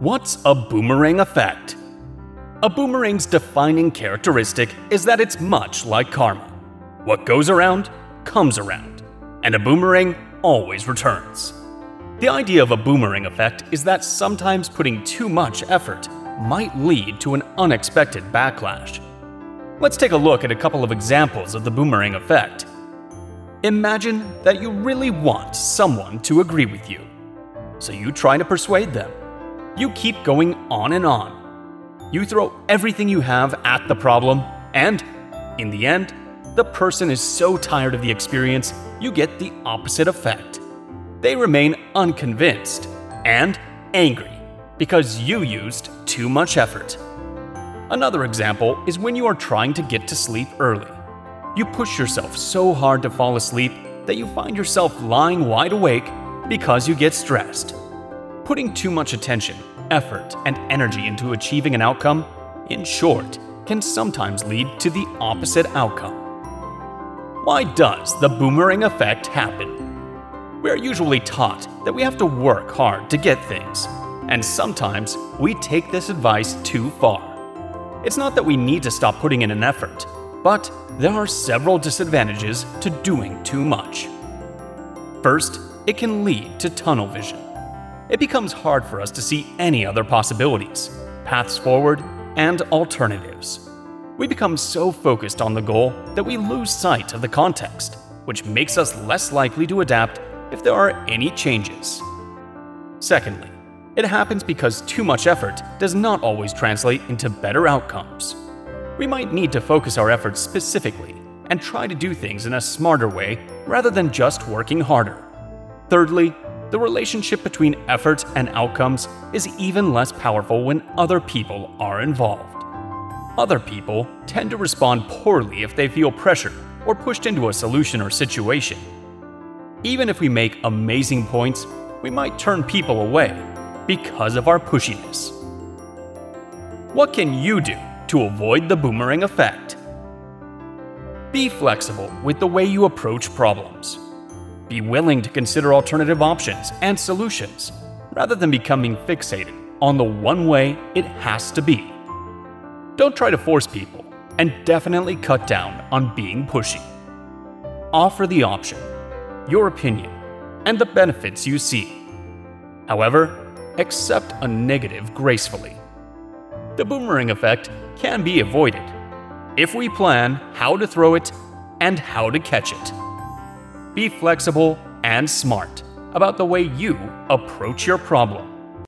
What's a boomerang effect? A boomerang's defining characteristic is that it's much like karma. What goes around, comes around, and a boomerang always returns. The idea of a boomerang effect is that sometimes putting too much effort might lead to an unexpected backlash. Let's take a look at a couple of examples of the boomerang effect. Imagine that you really want someone to agree with you. So you try to persuade them. You keep going on and on. You throw everything you have at the problem, and in the end, the person is so tired of the experience, you get the opposite effect. They remain unconvinced and angry because you used too much effort. Another example is when you are trying to get to sleep early. You push yourself so hard to fall asleep that you find yourself lying wide awake because you get stressed. Putting too much attention, effort, and energy into achieving an outcome, in short, can sometimes lead to the opposite outcome. Why does the boomerang effect happen? We are usually taught that we have to work hard to get things, and sometimes we take this advice too far. It's not that we need to stop putting in an effort, but there are several disadvantages to doing too much. First, it can lead to tunnel vision. It becomes hard for us to see any other possibilities, paths forward, and alternatives. We become so focused on the goal that we lose sight of the context, which makes us less likely to adapt if there are any changes. Secondly, it happens because too much effort does not always translate into better outcomes. We might need to focus our efforts specifically and try to do things in a smarter way rather than just working harder. Thirdly, the relationship between effort and outcomes is even less powerful when other people are involved. Other people tend to respond poorly if they feel pressured or pushed into a solution or situation. Even if we make amazing points, we might turn people away because of our pushiness. What can you do to avoid the boomerang effect? Be flexible with the way you approach problems. Be willing to consider alternative options and solutions rather than becoming fixated on the one way it has to be. Don't try to force people, and definitely cut down on being pushy. Offer the option, your opinion, and the benefits you see. However, accept a negative gracefully. The boomerang effect can be avoided if we plan how to throw it and how to catch it. Be flexible and smart about the way you approach your problem.